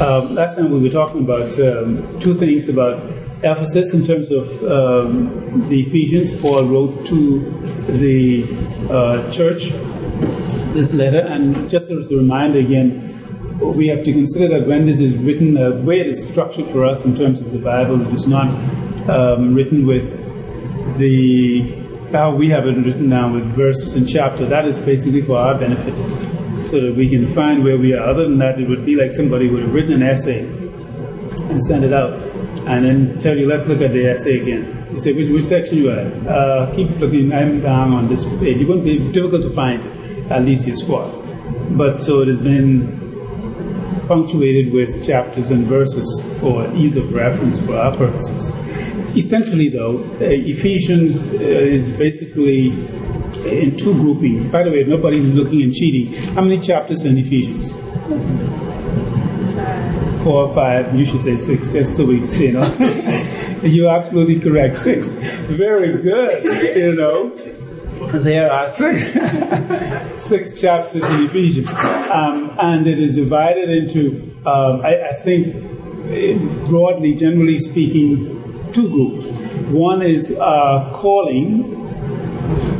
Um, last time we were talking about um, two things about Ephesus in terms of um, the Ephesians. Paul wrote to the uh, church this letter, and just as a reminder again, we have to consider that when this is written, the way it is structured for us in terms of the Bible, it is not um, written with the how we have it written now with verses and chapter. That is basically for our benefit, so that we can find where we are. Other than that, it would be like somebody would have written an essay and sent it out, and then tell you, "Let's look at the essay again." You say, "Which, which section you at?" Uh, keep looking. I'm down on this page. It won't be difficult to find it, at least your spot. But so it has been punctuated with chapters and verses for ease of reference for our purposes. Essentially, though, uh, Ephesians uh, is basically in two groupings. By the way, nobody's looking and cheating. How many chapters in Ephesians? Four or five. You should say six, just so we stay on. You're absolutely correct. Six. Very good. You know, there are six, six chapters in Ephesians, um, and it is divided into, um, I, I, think, broadly, generally speaking, two groups. One is uh, calling,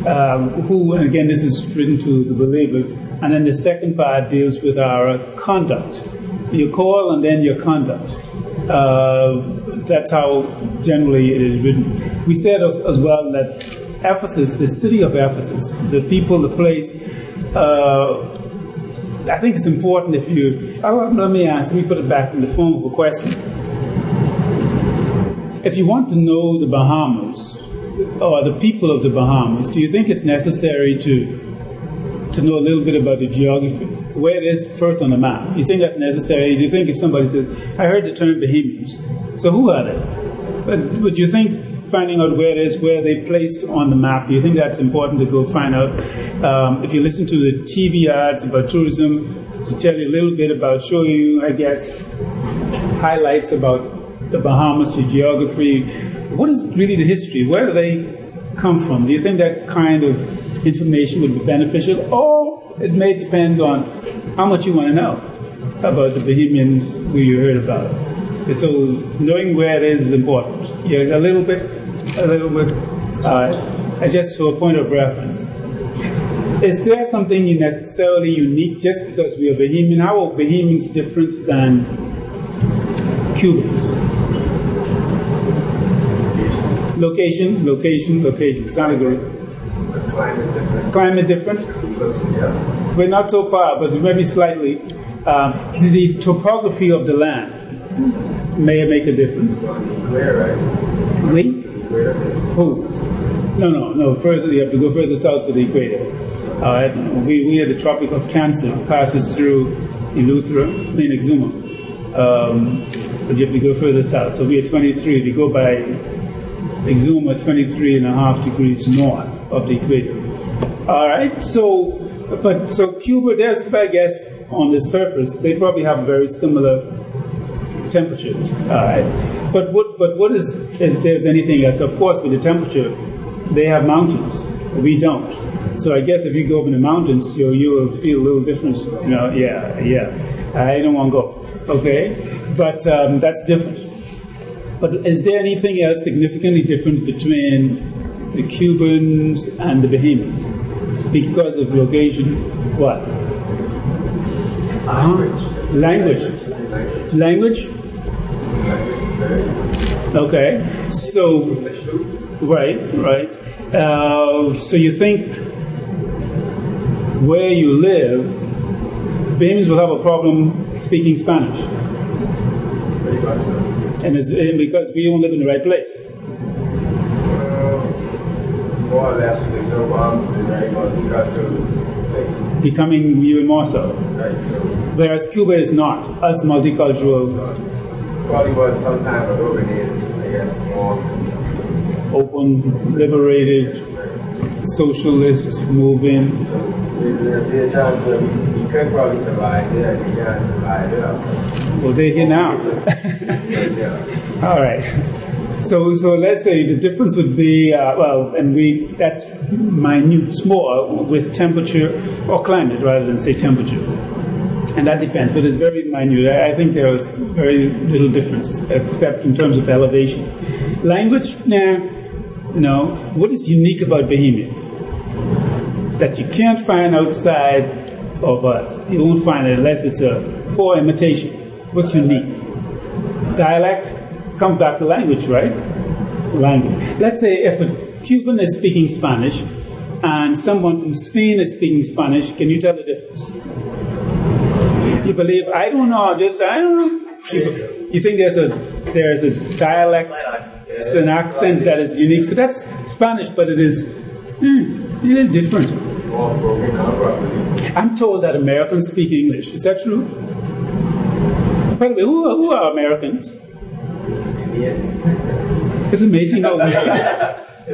um, who, and again, this is written to the believers, and then the second part deals with our conduct. Your call and then your conduct. Uh, that's how generally it is written. We said as, as well that Ephesus, the city of Ephesus, the people, the place. Uh, I think it's important if you. Oh, let me ask. Let me put it back in the form of a question. If you want to know the Bahamas or the people of the Bahamas, do you think it's necessary to to know a little bit about the geography, where it is first on the map? You think that's necessary? Do you think if somebody says, "I heard the term Bahamians," so who are they? But would you think finding out where it is, where they placed on the map. Do you think that's important to go find out? Um, if you listen to the TV ads about tourism, to tell you a little bit about, show you, I guess, highlights about the Bahamas, the geography. What is really the history? Where do they come from? Do you think that kind of information would be beneficial? Or it may depend on how much you want to know about the Bahamians who you heard about. So knowing where it is is important. Yeah, a little bit a little bit, uh, just for a point of reference. Is there something necessarily unique just because we are Bahamian? How are Bahamians different than Cubans? Location, location, location. Good. Climate different. Climate different? Yeah. We're not so far, but maybe slightly. Uh, the topography of the land may make a difference. Where, right? We? Where? Who? No, no, no. Further, you have to go further south for the equator. Uh, we, we had the Tropic of Cancer passes through Eleuthera, I mean Exuma. Um, but you have to go further south. So we are 23. If you go by Exuma, 23 and a half degrees north of the equator. All right. So, but so Cuba, there's, I guess, on the surface, they probably have a very similar temperature. All right. But what, but what is, if there's anything else? Of course, with the temperature, they have mountains. We don't. So I guess if you go up in the mountains, you you will feel a little different. You know, yeah, yeah. I don't want to go. Okay, but um, that's different. But is there anything else significantly different between the Cubans and the Bahamians because of location? What? Language. Language. Language. Okay, so right, right. Uh, so you think where you live, Bahamians will have a problem speaking Spanish, and it's and because we don't live in the right place. Uh, more or less, there's no bombs in very multicultural place. Becoming even more so. Right, so Whereas Cuba is not as multicultural, probably was sometime ago it is, I guess, more open, liberated, socialist movement. So there there are times where we, we could probably survive there, we can't survive there. Well, they're here now. All right. So, so let's say the difference would be uh, well, and we that's minute, small with temperature or climate rather than say temperature. And that depends, but it's very minute. I think there is very little difference, except in terms of elevation. Language, now, you know, what is unique about Bahamian? That you can't find outside of us. You won't find it unless it's a poor imitation. What's unique? Dialect comes back to language, right? Language. Let's say if a Cuban is speaking Spanish and someone from Spain is speaking Spanish, can you tell the difference? You believe? I don't know. Just I don't know. You, you think there's a there's a dialect, it's an accent that is unique. So that's Spanish, but it is hmm, a little different. I'm told that Americans speak English. Is that true? By the way, who are, who are Americans? It's amazing how we,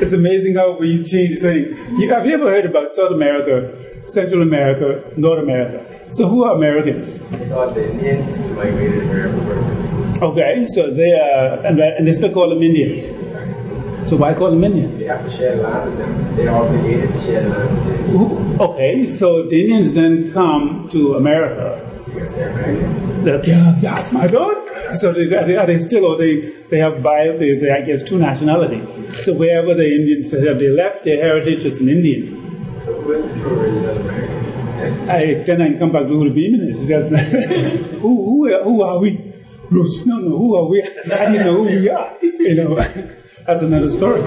it's amazing how we change things. You, have you ever heard about South America, Central America, North America? So who are Americans? They thought the Indians migrated to America first. Okay, so they are, and, and they still call them Indians. So why call them Indian? They have to share land with them. They are obligated to share land with them. Okay, so the Indians then come to America. American. That- Yeah, that's my God. So they, are, they, are they still, or they, they have, by, they, they, I guess, two nationality. So wherever the Indians have, they left their heritage as an Indian. So who is the true original Americans? I, then I come back to who the beaming is. Who, who, are- who are we? No, no, who are we? I didn't know who we are. You know, that's another story.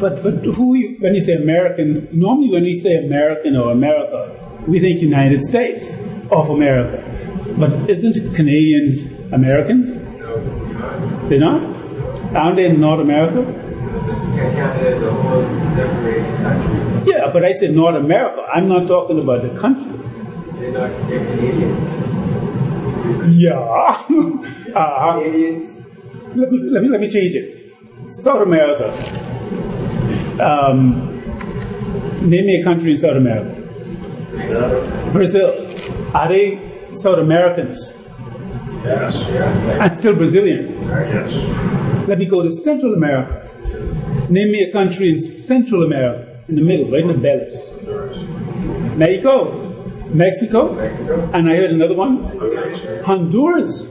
But, but who you, when you say American, normally when we say American or America, we think United States of America. But isn't Canadians Americans? No, They're not? Aren't they in North America? Canada is a whole separated country. Yeah, but I said North America. I'm not talking about the country. They're not they're Canadian. Yeah. uh, Canadians. let, me, let, me, let me change it. South America. Um, name me a country in South America. Brazil. Are they South Americans? Yes. Yeah. And still Brazilian. Yes. Let me go to Central America. Name me a country in Central America, in the middle, right in the belly. Mexico. Mexico. Mexico. And I heard another one. Honduras.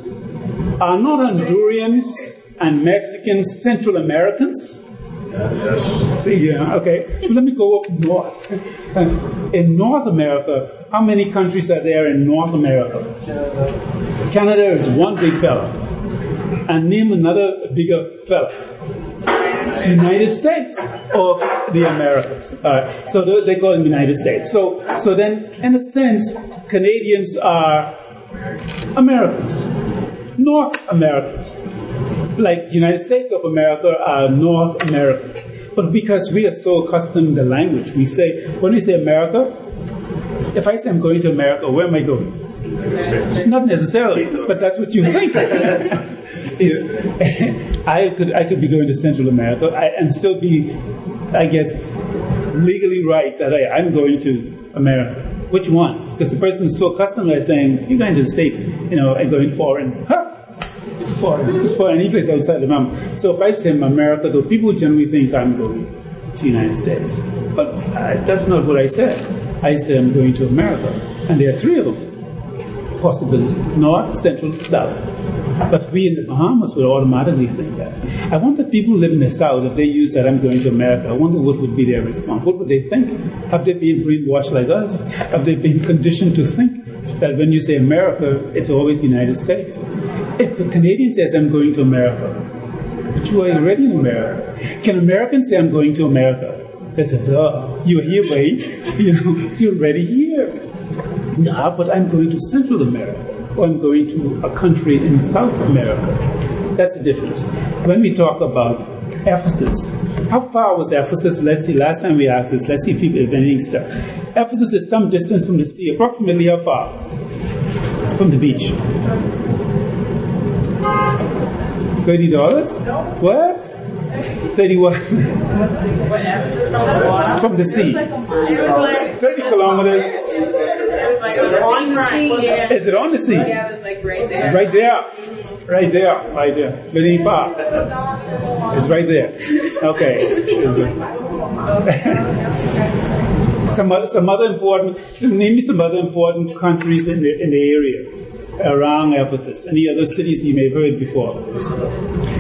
Are not Hondurans and Mexicans Central Americans? See, yeah, okay. Let me go up north. In North America, how many countries are there in North America? Canada is one big fella. And name another bigger fella. United States of the Americas. All right. So they call them United States. So, so then, in a sense, Canadians are Americans, North Americans. Like United States of America are North Americans. But because we are so accustomed to the language, we say, when we say America, if I say I'm going to America, where am I going? Not necessarily, but that's what you think. I could I could be going to Central America and still be, I guess, legally right that I, I'm going to America. Which one? Because the person is so accustomed to saying, "You're going to the States," you know, and going foreign. Foreign, for any place outside the mountain. So if I say America, though, people generally think I'm going to the United States. But uh, that's not what I said. I said I'm going to America, and there are three of them possibility north, central, south. But we in the Bahamas would automatically think that. I wonder if people live in the south, if they use that I'm going to America, I wonder what would be their response. What would they think? Have they been brainwashed like us? Have they been conditioned to think that when you say America, it's always United States? If a Canadian says I'm going to America, but you are already in America. Can Americans say I'm going to America? They say, duh, you're here, babe. You know, you're already here. Nah, but I'm going to Central America, I'm going to a country in South America. That's the difference. When we talk about Ephesus, how far was Ephesus? Let's see, last time we asked this, let's see if people have anything stuck. Ephesus is some distance from the sea, approximately how far? From the beach. Thirty dollars? What? Thirty-one from the sea. Thirty kilometers. It was like a on the seafront, sea. yeah. Is it on the sea? Yeah, it was like right there. Right there. Right there. Right there. Very far. It's right there. Okay. some other, some other important, just name me some other important countries in the, in the area around Ephesus. Any other cities you may have heard before?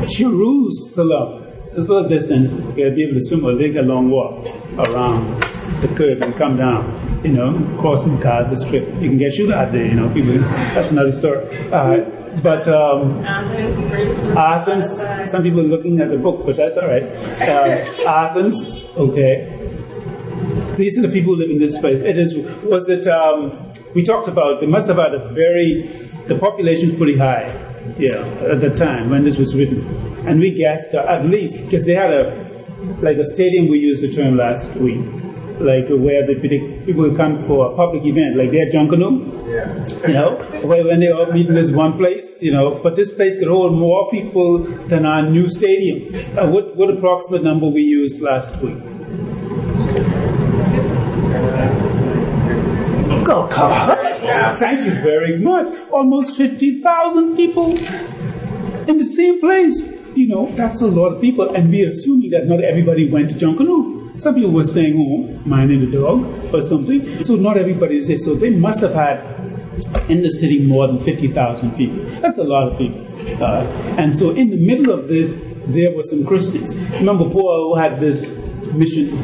Jerusalem. It's a little distant. You gotta be able to swim or take a long walk around the curve and come down. You know, crossing Gaza Strip. You can get shot out there. You know, people. That's another story. Uh, but um, Athens, Athens. Some people are looking at the book, but that's all right. Uh, Athens. Okay. These are the people who live in this place. It is. Was it? Um, we talked about. They must have had a very. The population is pretty high. Yeah, at the time when this was written, and we guessed uh, at least because they had a like a stadium. We used the term last week, like where the people come for a public event, like they had Junkanoo Yeah. you know, where when they all meet in this one place, you know, but this place could hold more people than our new stadium. Uh, what, what approximate number we used last week? Go, come on. Thank you very much. Almost 50,000 people in the same place. You know, that's a lot of people, and we're assuming that not everybody went to Junkanoo. Some people were staying home, minding the dog or something. So not everybody is there. So they must have had in the city more than 50,000 people. That's a lot of people. Uh, and so in the middle of this, there were some Christians. Remember, Paul had this mission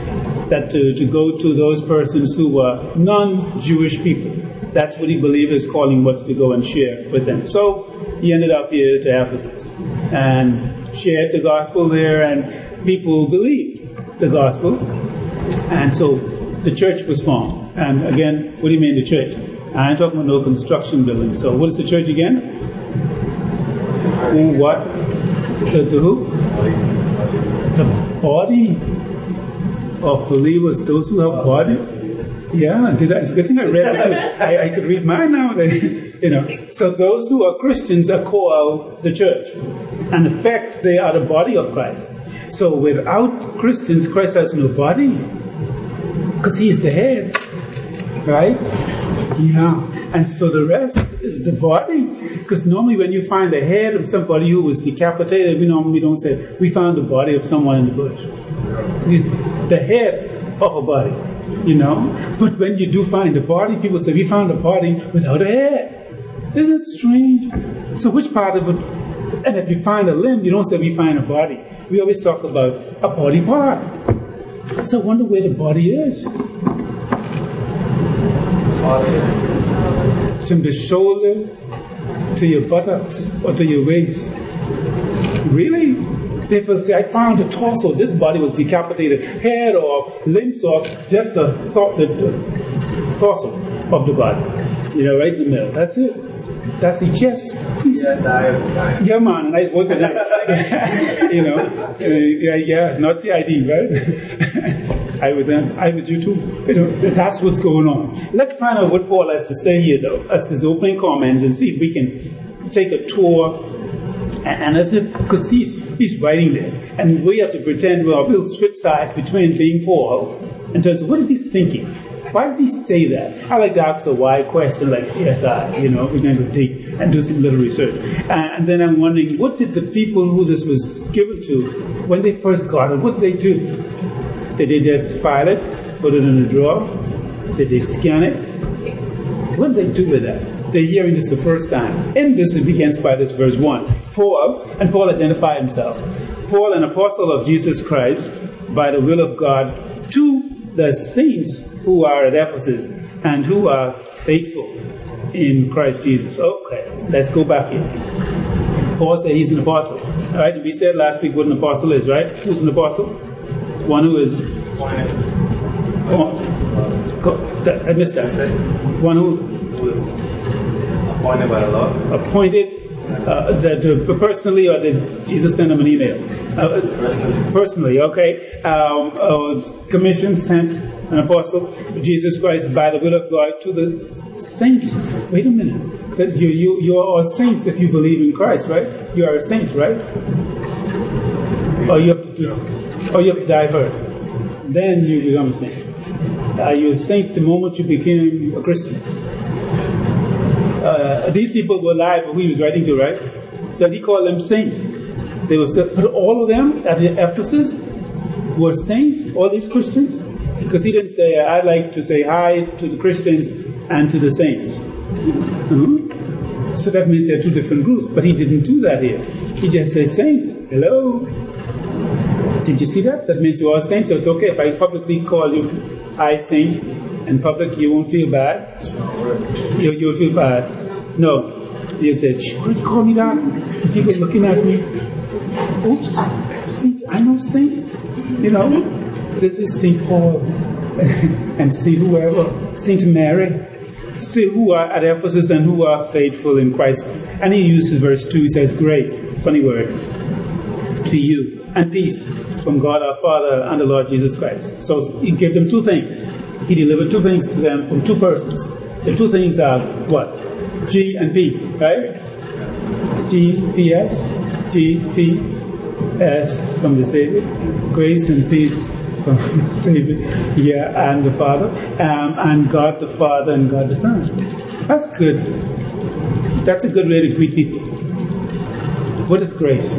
that to, to go to those persons who were non-Jewish people. That's what he believed his calling was to go and share with them. So he ended up here to Ephesus and shared the gospel there, and people believed the gospel. And so the church was formed. And again, what do you mean the church? I ain't talking about no construction building. So what is the church again? Who, what? The, the who? The body of believers, those who have body. Yeah, did I, it's a good thing I read it. I, I could read mine now. you know, so those who are Christians are called the church. And in fact, they are the body of Christ. So without Christians, Christ has no body. Because he is the head. Right? Yeah. And so the rest is the body. Because normally when you find the head of somebody who was decapitated, we normally don't say, we found the body of someone in the bush. He's the head of a body, you know? But when you do find the body, people say, we found a body without a head. Isn't it strange? So which part of it? And if you find a limb, you don't say we find a body. We always talk about a body part. So I wonder where the body is. It's From the shoulder to your buttocks or to your waist. Really? They say, I found the torso. This body was decapitated. Head or limbs or just the, thought, the, the torso of the body. You know, right in the middle. That's it. That's the chest. Yes, I. Yeah, man, nice work with that. you know, uh, yeah, yeah, not CID, right? I with them, I with you too. You know, that's what's going on. Let's find out what Paul has to say here, though, as his opening comments, and see if we can take a tour. And, and as if, because he's he's writing this, and we have to pretend well, we'll switch sides between being Paul in terms of what is he thinking. Why did he say that? I like to ask a why question like CSI, you know, we're going to go and do some little research. And, and then I'm wondering, what did the people who this was given to, when they first got it, what did they do? Did they just file it, put it in a drawer? Did they scan it? What did they do with that? They're hearing this the first time. In this, it begins by this verse 1. Paul, and Paul identified himself. Paul, an apostle of Jesus Christ, by the will of God, to the saints who are at Ephesus and who are faithful in Christ Jesus. Okay, let's go back here. Paul said he's an apostle. Right, we said last week what an apostle is, right? Who's an apostle? One who is. Oh, I missed that. One who was appointed by the Lord. appointed uh, the, the, personally, or did Jesus send him an email? Uh, Personally. personally, okay. Um, uh, commission sent an apostle, Jesus Christ, by the will of God, to the saints. Wait a minute. Because you, you, you are all saints if you believe in Christ, right? You are a saint, right? Or you have to, just, or you have to die first. Then you become a saint. Are you a saint the moment you became a Christian? uh, these people were alive who he was writing to, right? So he called them saints. They were, but all of them at the Ephesus were saints, all these Christians. Because he didn't say, I like to say hi to the Christians and to the saints. Mhm. So that means they're two different groups. But he didn't do that here. He just says, Saints, hello. Did you see that? That means you are saints. So it's okay if I publicly call you I saint in public, you won't feel bad. You, you'll feel bad. No. You say, "Shh, why did you call me that? People looking at me. Oops, Saint, I know Saint. You know, this is Saint Paul and see whoever, Saint Mary. See who are at Ephesus and who are faithful in Christ. And he uses verse 2, he says, Grace, funny word, to you, and peace from God our Father and the Lord Jesus Christ. So he gave them two things. He delivered two things to them from two persons. The two things are what? G and P, right? G, P, S, G, P, S from the Savior. Grace and peace from the Savior, yeah, and the Father, um, and God the Father and God the Son. That's good. That's a good way to greet people. What is grace?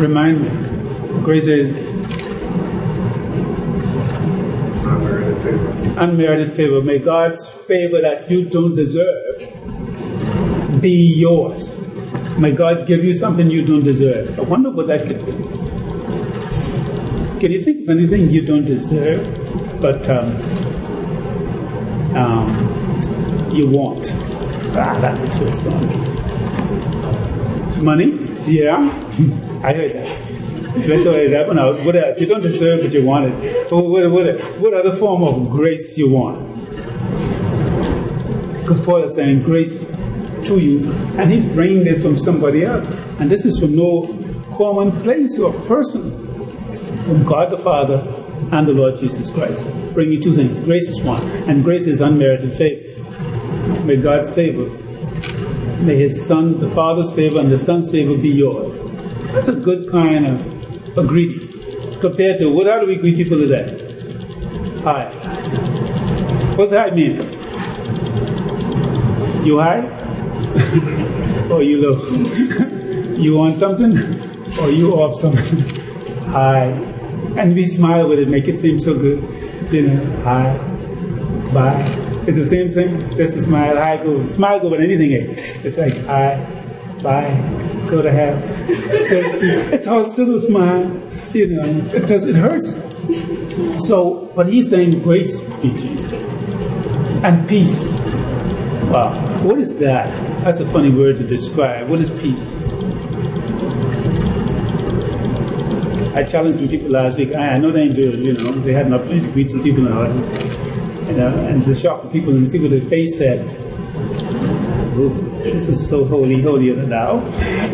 Remind me. Grace is Unmerited favor. unmerited favor. May God's favor that you don't deserve be yours. May God give you something you don't deserve. I wonder what that could be. Can you think of anything you don't deserve, but um, um, you want? Ah, that's a twist song. Money? Yeah, I heard that. Let's say that one out. What else? You don't deserve, but you want it. What, what, what, what other form of grace you want? Because Paul is saying grace to you, and he's bringing this from somebody else. And this is from no common place or person, from God the Father and the Lord Jesus Christ. Bringing two things. Grace is one, and grace is unmerited favor. May God's favor, may His Son, the Father's favor, and the Son's favor be yours. That's a good kind of a greeting compared to what do we greet people today? Hi. What's hi mean? You high? Or you low? you want something? Or you off something? Hi. And we smile with it, make it seem so good. You know, hi, bye. It's the same thing, just a smile, hi, go. Smile go with anything. eh? It's like hi, bye, go to hell. it's all a smile. You know, it does, it hurts. So, but he's saying grace. And peace. Wow, what is that? That's a funny word to describe. What is peace? I challenged some people last week. I, know they doing, you know, they had an opportunity to greet some people in the audience, you know, and to shock the people and see what their face said. Ooh, this is so holy, holier than thou.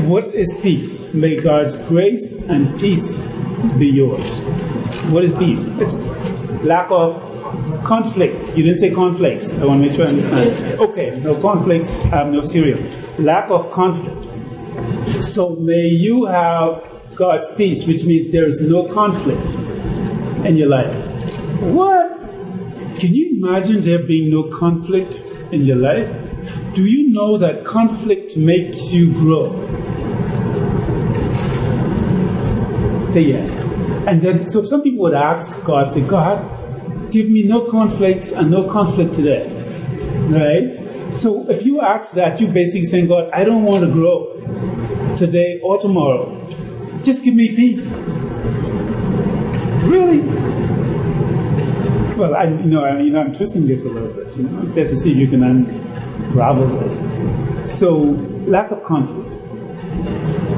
What is peace? May God's grace and peace be yours. What is peace? It's lack of conflict. You didn't say conflicts. I want to make sure I understand. Okay, no conflicts, I have no cereal. Lack of conflict. So may you have God's peace, which means there is no conflict in your life. What? Can you imagine there being no conflict in your life? Do you know that conflict makes you grow? Say yeah. And then, so some people would ask God, say, God, give me no conflicts and no conflict today. Right? So if you ask that, you're basically saying, God, I don't want to grow today or tomorrow. Just give me peace. Really? Well, I, you know, I'm twisting this a little bit, you know, just to see if you can unravel this. So, lack of conflict,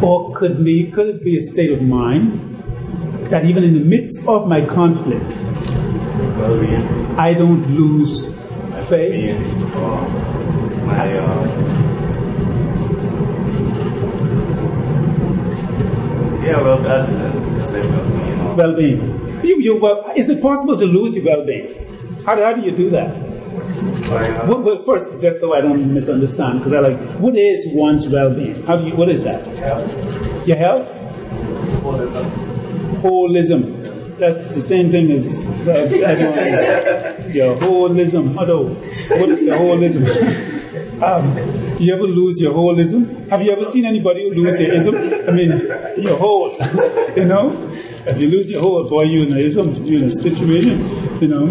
or could be, could it be a state of mind that even in the midst of my conflict. I don't lose faith? Being, my, yeah, well, that's, that's, that's it, um, Well-being. You, you, well, is it possible to lose your well-being? How, do- how do you do that? uh, Well, well, first, that's so I don't misunderstand, because I like, what is one's well-being? How do you, what is that? health, Your health? holism. Holism. That's the same thing as uh, your holism. Although, what is your holism? um, you ever lose your holism? Have you ever seen anybody lose their ism? I mean, your whole, you know? If you lose your whole, boy, you're in an ism, you're in a situation. You know?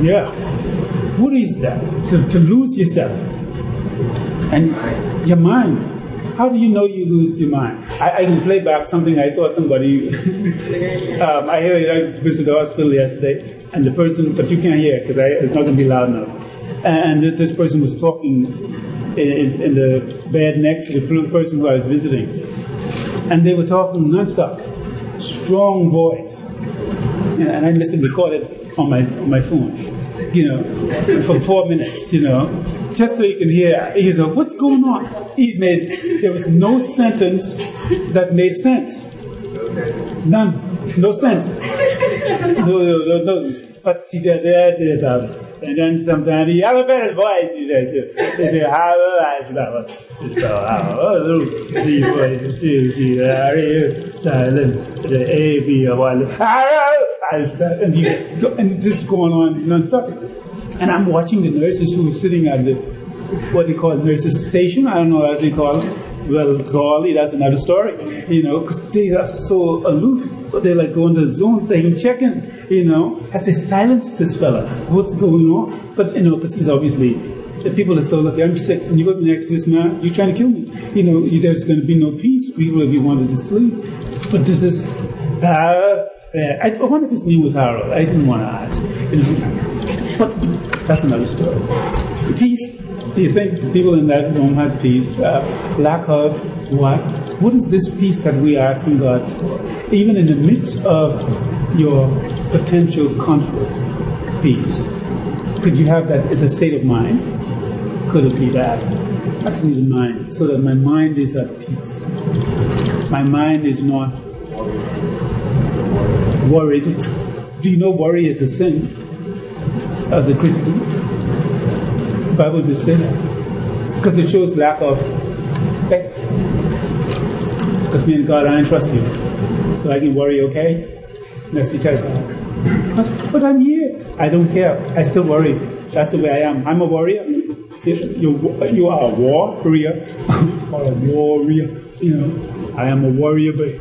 Yeah. What is that? To, to lose yourself. And your mind. How do you know you lose your mind? I, I can play back something I thought somebody. um, I heard I visited the hospital yesterday, and the person, but you can't hear because it's not going to be loud enough. And this person was talking in, in, the bed next to the person who I was visiting, and they were talking nonstop, strong voice, and I missed listened, recorded on my on my phone, you know, for four minutes, you know, just so you can hear, you know, what's going on. He made, there was no sentence that made sense. None. No sense. No, no, no, no. But she said, there, there, and then sometimes he have a better voice, he says. They say, how about Oh, the voice, see, see, silent, the A, B, one. And he, and this is going on non-stop. And I'm watching the nurses who are sitting at the, what they call nurses station. I don't know what they call it. Well, golly, that's another story, you know, because they are so aloof. They're like going to the zone, they ain't checking, you know. I say, silence this fella. What's going on? But, you know, because he's obviously, the people are so lucky. I'm sick. And you go next to this man, you're trying to kill me. You know, there's going to be no peace, even if you wanted to sleep. But this is, uh, I wonder if his name was Harold. I didn't want to ask. But that's another story. Peace. Do you think the people in that room had peace? Uh, lack of what? What is this peace that we are asking God for? Even in the midst of your potential conflict, peace. Could you have that as a state of mind? Could it be that? I just need a mind so that my mind is at peace. My mind is not worried. Do you know worry is a sin as a Christian? The Bible does say that. Because it shows lack of faith. Because me and God, I don't trust you. So I can worry, okay? Let's see. But I'm here. I don't care. I still worry. That's the way I am. I'm a warrior. You, you are a war warrior. or a warrior. You know, I am a warrior, but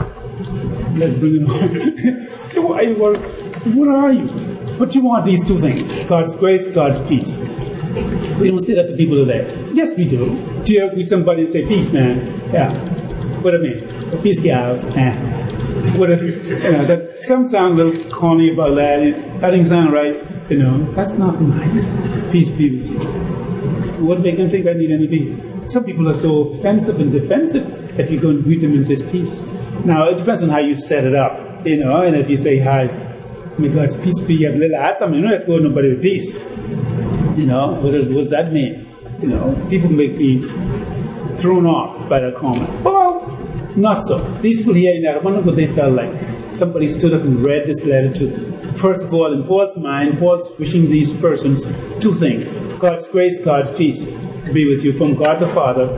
let's bring it on. Why, what are you? But you want these two things God's grace, God's peace. We don't say that to people today. Yes, we do. Do you ever meet somebody and say, Peace, man? Yeah. What do I mean? Peace, guy. Eh. What a, you know, that some sound a little corny about that. It, that didn't sound right. You know, that's not nice. Peace be with you. What make them think I need any peace? Some people are so offensive and defensive if you go and greet them and say peace. Now, it depends on how you set it up, you know, and if you say, hi, may God's peace be a little atom, you know, let's go nobody with peace. You know, what, does that mean? You know, people may be thrown off by that comment. Well, not so. These people here in I what they felt like. Somebody stood up and read this letter to them. First of all, in Paul's mind, Paul's wishing these persons two things God's grace, God's peace be with you from God the Father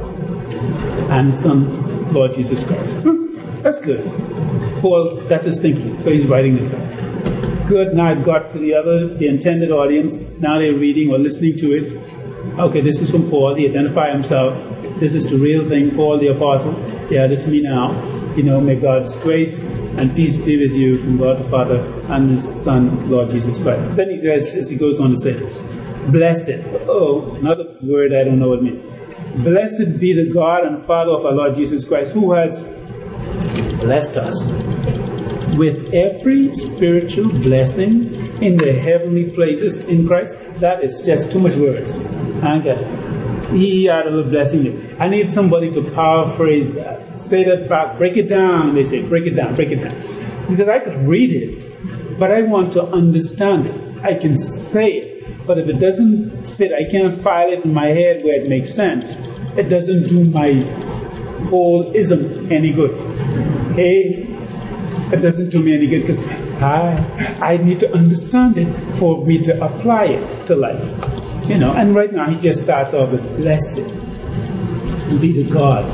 and Son, Lord Jesus Christ. Hmm, that's good. Paul, that's his thinking. So he's writing this out. Good. Now it got to the other, the intended audience. Now they're reading or listening to it. Okay, this is from Paul. He identified himself. This is the real thing. Paul the apostle. Yeah, this is me now. You know, may God's grace and peace be with you from God the Father and His Son, Lord Jesus Christ. Then he goes, as he goes on to say this. Blessed. Oh, another word I don't know what it means. Blessed be the God and Father of our Lord Jesus Christ, who has blessed us with every spiritual blessing in the heavenly places in Christ. That is just too much words. Okay. He had a little blessing. I need somebody to paraphrase that. Say that back, break it down. They say, break it down, break it down. Because I could read it, but I want to understand it. I can say it, but if it doesn't fit, I can't file it in my head where it makes sense. It doesn't do my whole ism any good. Hey, it doesn't do me any good because I, I need to understand it for me to apply it to life. You know, and right now he just starts off with blessed be the God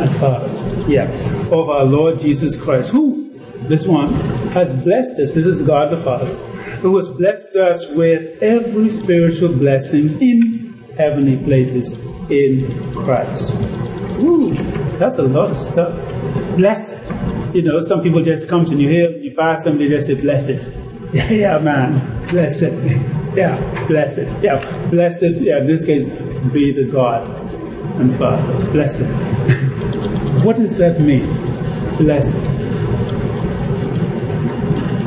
and Father, yeah, of our Lord Jesus Christ, who, this one, has blessed us. This is God the Father, who has blessed us with every spiritual blessings in heavenly places in Christ. Ooh, that's a lot of stuff. Blessed. You know, some people just come to you here, you pass them, they just say, blessed. Yeah, man. blessed. Yeah, blessed. Yeah, blessed. Yeah, in this case, be the God and Father. Blessed. what does that mean? Blessed.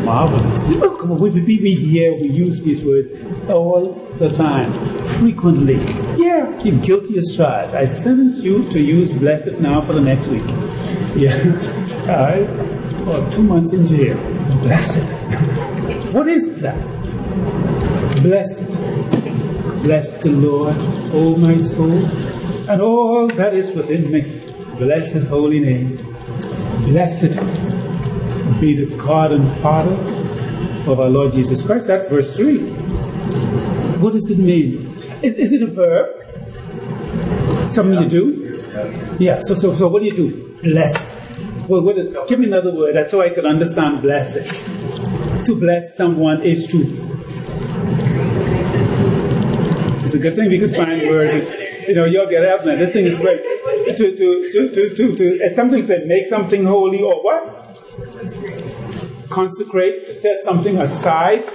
Marvelous. Look, we, we, we hear, we use these words all the time, frequently. Yeah, you're guilty as charged. I sentence you to use blessed now for the next week. Yeah. Right. Or two months in jail. Blessed. What is that? Blessed. Bless the Lord, O my soul, and all that is within me. Bless his holy name. Blessed be the God and Father of our Lord Jesus Christ. That's verse 3. What does it mean? Is, is it a verb? Something you do? Yeah, so, so, so what do you do? Bless. Well, what is, give me another word that's so I can understand blessing. To bless someone is to. It's a good thing we could find words. You know, you'll get. This thing is great. To, to, to, to, to, to, it's something to make something holy or what? Consecrate, to set something aside